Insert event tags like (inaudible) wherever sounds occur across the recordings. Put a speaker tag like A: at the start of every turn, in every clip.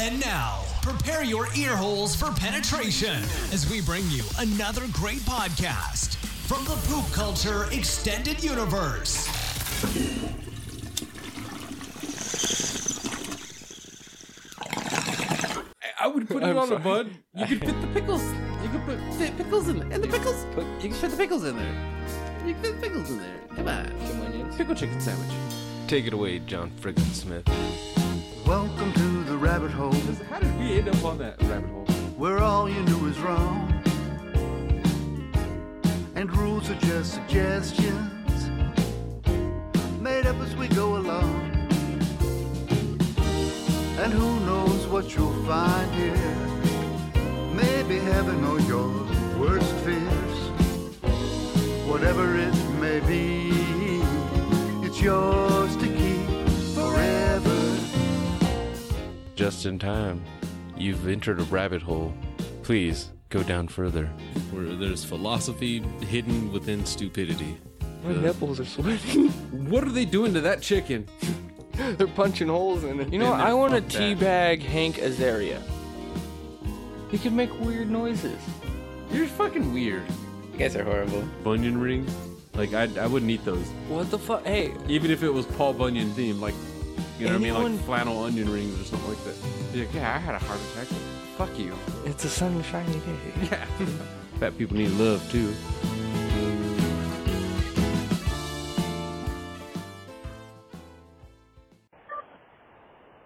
A: And now, prepare your ear holes for penetration as we bring you another great podcast from the Poop Culture Extended Universe.
B: I would put it
C: I'm
B: on a
C: sorry.
B: bud. You could fit the pickles. You could put fit pickles in and the pickles. Put, you can fit the pickles in there. You can fit the pickles in there. Come on. Pickle chicken sandwich.
C: Take it away, John Friggin Smith.
D: Welcome to the rabbit hole,
B: How did we end up on that rabbit hole?
D: where all you knew is wrong. And rules are just suggestions, made up as we go along. And who knows what you'll find here? Maybe heaven or your worst fears.
C: Just in time. You've entered a rabbit hole. Please go down further. Where there's philosophy hidden within stupidity.
E: My uh, nipples are sweating. (laughs)
B: What are they doing to that chicken? (laughs)
E: They're punching holes in it. You know what? I want to
B: fuck that.
E: teabag Hank Azaria. He can make weird noises.
B: You're fucking weird.
E: You guys are horrible.
C: Bunyan ring?
B: Like I, I wouldn't eat those,
E: What the fuck? Hey,
B: even if it was Paul Bunyan themed. Like, you know what I mean? Like flannel onion rings or something like that. You're like, yeah, I had a heart attack. Fuck you.
E: it's a sunshiny day. (laughs)
B: Yeah. Fat people need love too.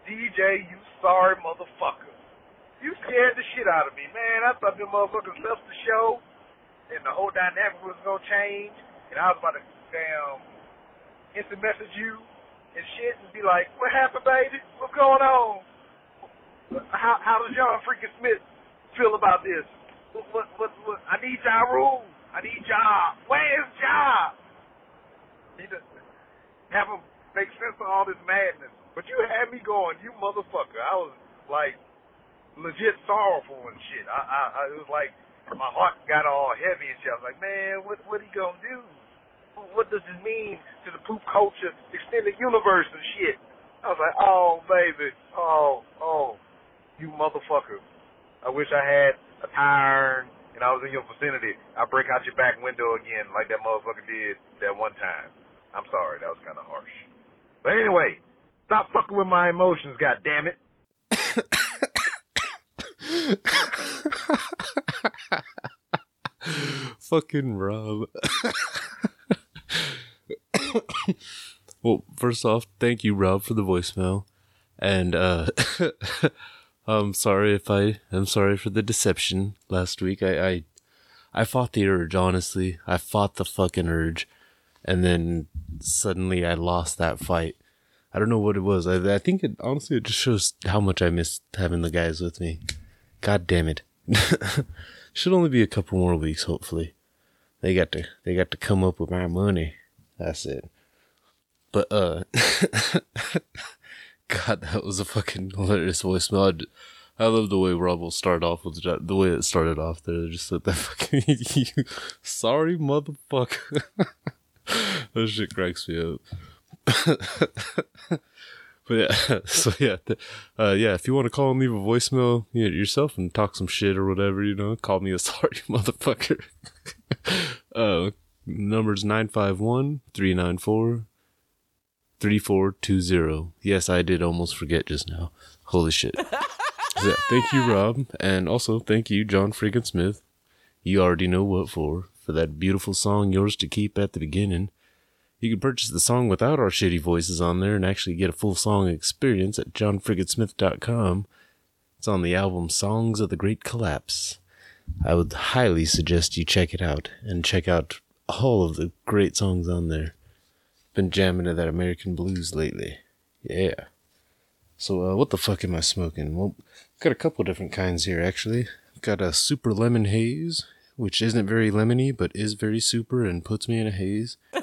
F: DJ, you sorry motherfucker. You scared the shit out of me, man. I thought them motherfuckers left the show and the whole dynamic was gonna change. And I was about to damn instant message you and shit and be like, What happened, baby? What's going on? How how does John freaking Smith feel about this? What what what, what I need y'all. I need job. Where's job? Need to have him make sense of all this madness. But you had me going, you motherfucker. I was like legit sorrowful and shit. I, I, I it was like my heart got all heavy and shit. I was like, man, what what he gonna do? What does this mean to the poop culture extended universe and shit? I was like, oh baby, oh oh, you motherfucker. I wish I had a tire iron and I was in your vicinity. I'd break out your back window again like that motherfucker did that one time. I'm sorry, that was kind of harsh. But anyway, stop fucking with my emotions, god damn it. (laughs)
C: Fucking Rob. (laughs) (coughs) well, first off, thank you, Rob, for the voicemail. And uh (laughs) I'm sorry if I I'm sorry for the deception last week. I I, I fought the urge, honestly. I fought the fucking urge. And then suddenly I lost that fight. I don't know what it was. I, I think it honestly it just shows how much I missed having the guys with me. God damn it. (laughs) Should only be a couple more weeks, hopefully. They got to they got to come up with my money. That's it. But uh (laughs) God, that was a fucking hilarious voicemail. I love the way Rob will start off with the way it started off there. Just that, that (laughs) fucking sorry motherfucker. (laughs) that shit cracks me up. But yeah, so yeah, uh, yeah. If you want to call and leave a voicemail you know, yourself and talk some shit or whatever, you know, call me a sorry motherfucker. uh, number's 951-394-3420. Yes, I did almost forget just now. Holy shit. (laughs) So, thank you, Rob, and also thank you, John Friggin Smith. You already know what for for that beautiful song, yours to keep at the beginning. You can purchase the song without our shitty voices on there and actually get a full song experience at johnfrigginsmith.com. It's on the album Songs of the Great Collapse. I would highly suggest you check it out and check out all of the great songs on there. Been jamming to that American blues lately. Yeah. So, uh, what the fuck am I smoking? Well, got a couple different kinds here actually. Got a super lemon haze, which isn't very lemony but is very super and puts me in a haze. (laughs)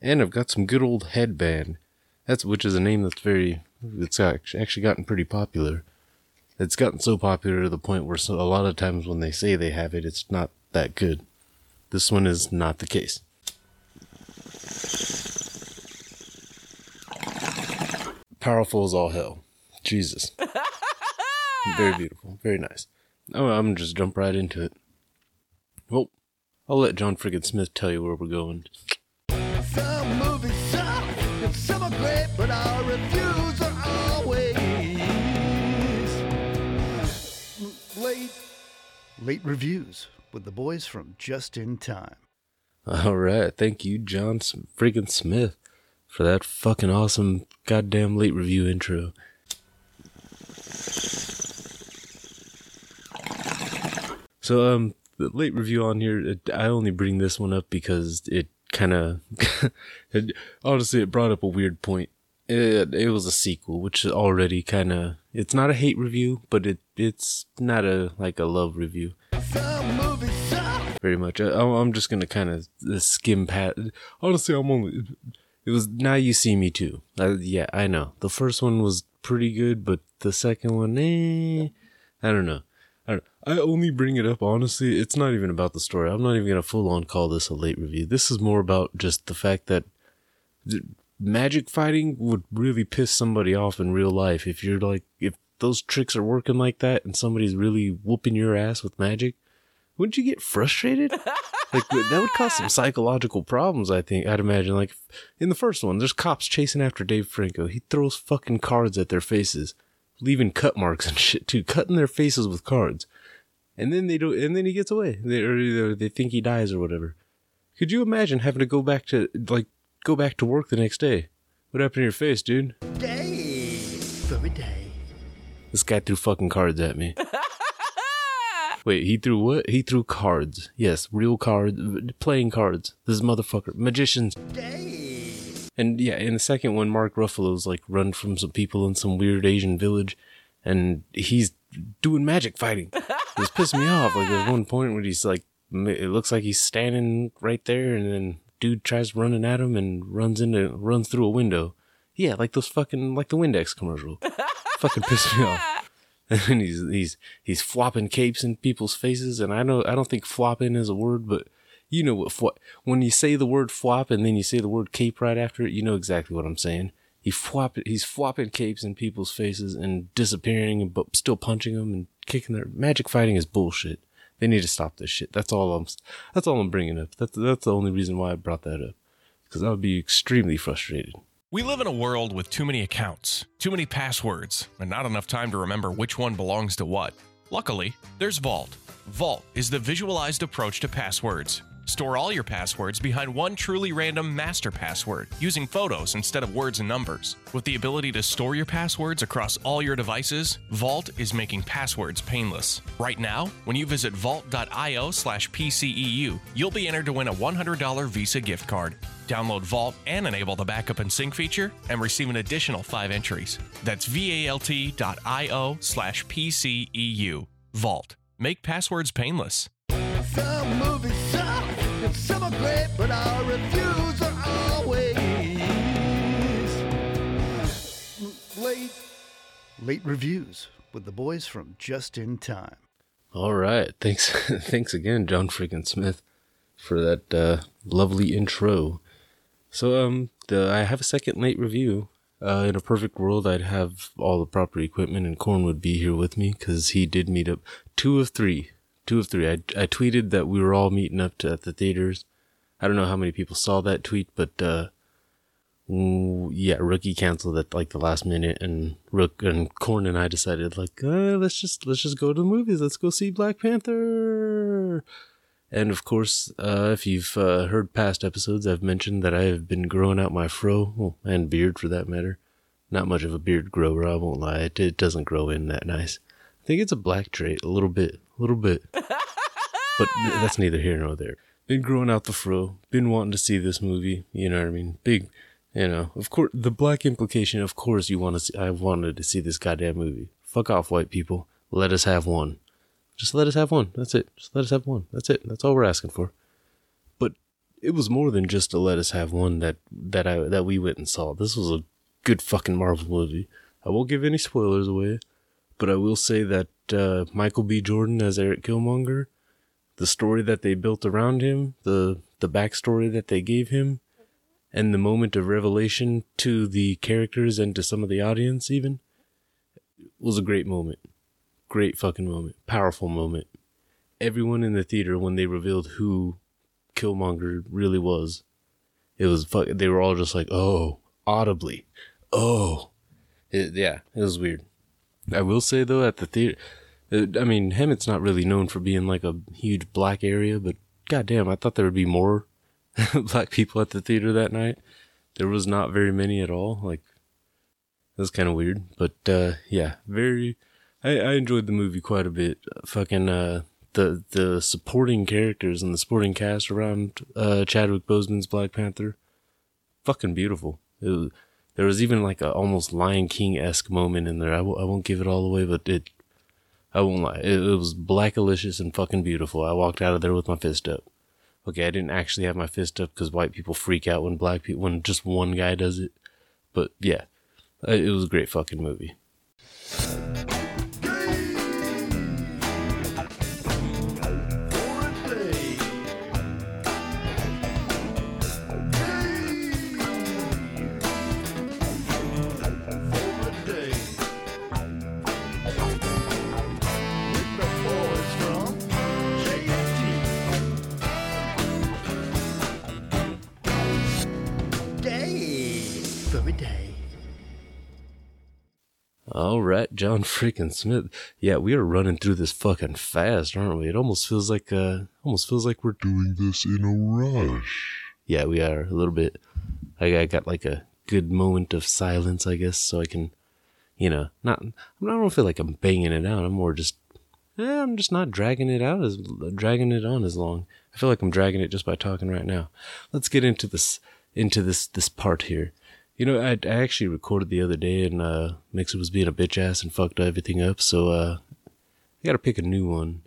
C: And I've got some good old headband. That's which is a name that's very it's act- actually gotten pretty popular. It's gotten so popular to the point where so, a lot of times when they say they have it, it's not that good. This one is not the case. Powerful as all hell. Jesus. (laughs) Very beautiful. Very nice. Oh, I'm gonna just jump right into it. Well, I'll let John friggin' Smith tell you where we're going.
D: Some movies suck and some are great, but our reviews are always late. Late reviews with the boys from Just in Time.
C: All right, thank you, John friggin' Smith, for that fucking awesome goddamn late review intro. So, um, the late review on here, I only bring this one up because it kind of, (laughs) honestly, it brought up a weird point. It, it was a sequel, which is already kind of, it's not a hate review, but it, it's not a, like a love review Very much. I, I'm just gonna kind of skim past. Honestly, I'm only. It was now you see me too. Yeah, I know. The first one was pretty good, but the second one, eh, I don't know. I don't. I only bring it up honestly. It's not even about the story. I'm not even gonna full on call this a late review. This is more about just the fact that magic fighting would really piss somebody off in real life if you're like if those tricks are working like that and somebody's really whooping your ass with magic wouldn't you get frustrated? like that would cause some (laughs) psychological problems. I think I'd imagine. Like in the first one, there's cops chasing after Dave Franco. He throws fucking cards at their faces, leaving cut marks and (laughs) shit too, cutting their faces with cards. And then they do, and then he gets away. They or either they think he dies or whatever. Could you imagine having to go back to like go back to work the next day? What happened to your face, dude?
D: Day for a day.
C: This guy threw fucking cards at me. (laughs) Wait, he threw what? He threw cards. Yes, real cards, playing cards. This motherfucker, magicians. And yeah, in the second one, Mark Ruffalo's like run from some people in some weird Asian village, and he's doing magic fighting. It was pissing me off. Like there's one point where he's like, it looks like he's standing right there, and then dude tries running at him and runs into runs through a window. Yeah, like those fucking like the Windex commercial. (laughs) fucking pissed me off. (laughs) And he's he's he's flopping capes in people's faces, and I know I don't think flopping is a word, but you know what? When you say the word flop and then you say the word cape right after it, you know exactly what I'm saying. He flop he's flopping capes in people's faces and disappearing, but still punching them and kicking their magic fighting is bullshit. They need to stop this shit. That's all I'm. That's all I'm bringing up. That's that's the only reason why I brought that up, because I would be extremely frustrated.
G: We live in a world with too many accounts, too many passwords, and not enough time to remember which one belongs to what. Luckily, there's Vault. Vault is the visualized approach to passwords. Store all your passwords behind one truly random master password using photos instead of words and numbers. With the ability to store your passwords across all your devices, Vault is making passwords painless. Right now, when you visit vault.io slash PCEU, you'll be entered to win a $100 Visa gift card. Download Vault and enable the backup and sync feature and receive an additional five entries. That's valt.io slash PCEU. Vault. Make passwords painless.
D: Some movies suck and some are great, but our reviews are always late. Late reviews with the boys from Just in Time.
C: All right, thanks, (laughs) thanks again, John freaking Smith, for that uh, lovely intro. So, um, the, I have a second late review. Uh, in a perfect world, I'd have all the proper equipment, and Corn would be here with me because he did meet up. Two of three, two of three. I I tweeted that we were all meeting up to, at the theaters. I don't know how many people saw that tweet, but uh, yeah, Rookie canceled at like the last minute, and Rook and Corn and I decided like, uh, let's just let's just go to the movies. Let's go see Black Panther. And of course, uh, if you've uh, heard past episodes, I've mentioned that I have been growing out my fro well, and beard for that matter. Not much of a beard grower, I won't lie. It, it doesn't grow in that nice. I think it's a black trait, a little bit, a little bit. (laughs) but that's neither here nor there. Been growing out the fro. Been wanting to see this movie. You know what I mean? Big, you know. Of course, the black implication. Of course, you want to. See, I wanted to see this goddamn movie. Fuck off, white people. Let us have one. Just let us have one. That's it. Just let us have one. That's it. That's all we're asking for. But it was more than just to let us have one that that I that we went and saw. This was a good fucking Marvel movie. I won't give any spoilers away, but I will say that uh, Michael B. Jordan as Eric Killmonger, the story that they built around him, the the backstory that they gave him, and the moment of revelation to the characters and to some of the audience even was a great moment. Great fucking moment. Powerful moment. Everyone in the theater when they revealed who Killmonger really was, it was fuck. They were all just like, "Oh," audibly, "Oh." It, yeah, it was weird. I will say though, at the theater, I mean, Hemet's not really known for being like a huge black area, but goddamn, I thought there would be more (laughs) black people at the theater that night. There was not very many at all. Like, it was kind of weird, but uh, yeah, very. I, I enjoyed the movie quite a bit. Fucking uh, the the supporting characters and the supporting cast around uh, Chadwick Boseman's Black Panther, fucking beautiful. Was, there was even like a almost Lion King esque moment in there. I w- I won't give it all away, but it I won't lie. It, it was blackalicious and fucking beautiful. I walked out of there with my fist up. Okay, I didn't actually have my fist up because white people freak out when black people when just one guy does it. But yeah, it was a great fucking movie. All right, John freaking Smith. Yeah, we are running through this fucking fast, aren't we? It almost feels like uh almost feels like we're doing this in a rush. Yeah, we are a little bit. I, I got like a good moment of silence, I guess, so I can, you know, not. I don't feel like I'm banging it out. I'm more just. Eh, I'm just not dragging it out as dragging it on as long. I feel like I'm dragging it just by talking right now. Let's get into this into this this part here. You know, I, I actually recorded the other day and uh, Mixer was being a bitch ass and fucked everything up. So uh, I gotta pick a new one.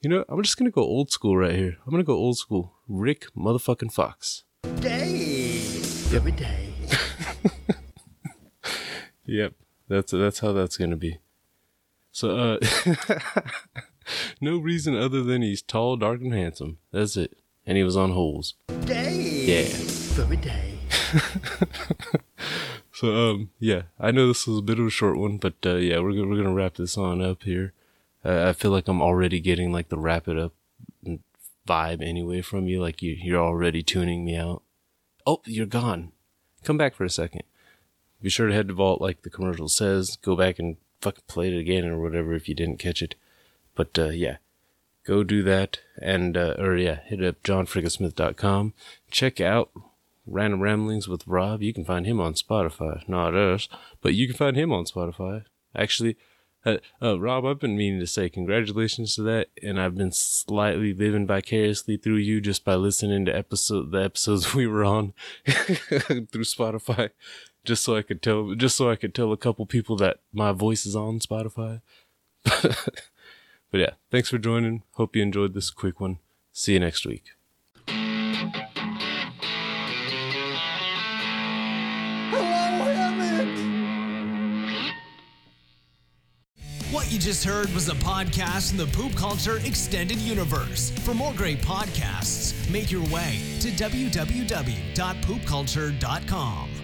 C: You know, I'm just gonna go old school right here. I'm gonna go old school. Rick motherfucking Fox. Day every day. yep, that's that's how that's gonna be. So, uh, (laughs) no reason other than he's tall, dark, and handsome. That's it. And he was on holes. Day. Yeah. Every day. (laughs) so um yeah, I know this was a bit of a short one, but uh, yeah, we're we're gonna wrap this on up here. Uh, I feel like I'm already getting like the wrap it up vibe anyway from you, like you you're already tuning me out. Oh, you're gone. Come back for a second. Be sure to head to Vault like the commercial says. Go back and fucking play it again or whatever if you didn't catch it. But uh, yeah, go do that and uh, or yeah, hit up johnfrickansmith.com. Check out Random Ramblings with Rob. You can find him on Spotify. Not us, but you can find him on Spotify. Actually, uh, uh, Rob, I've been meaning to say congratulations to that, and I've been slightly living vicariously through you just by listening to episode the episodes (laughs) we were on (laughs) through Spotify, just so I could tell, just so I could tell a couple people that my voice is on Spotify. (laughs) but yeah, thanks for joining. Hope you enjoyed this quick one. See you next week.
A: What you just heard was a podcast in the Poop Culture Extended Universe. For more great podcasts, make your way to www.poopculture.com.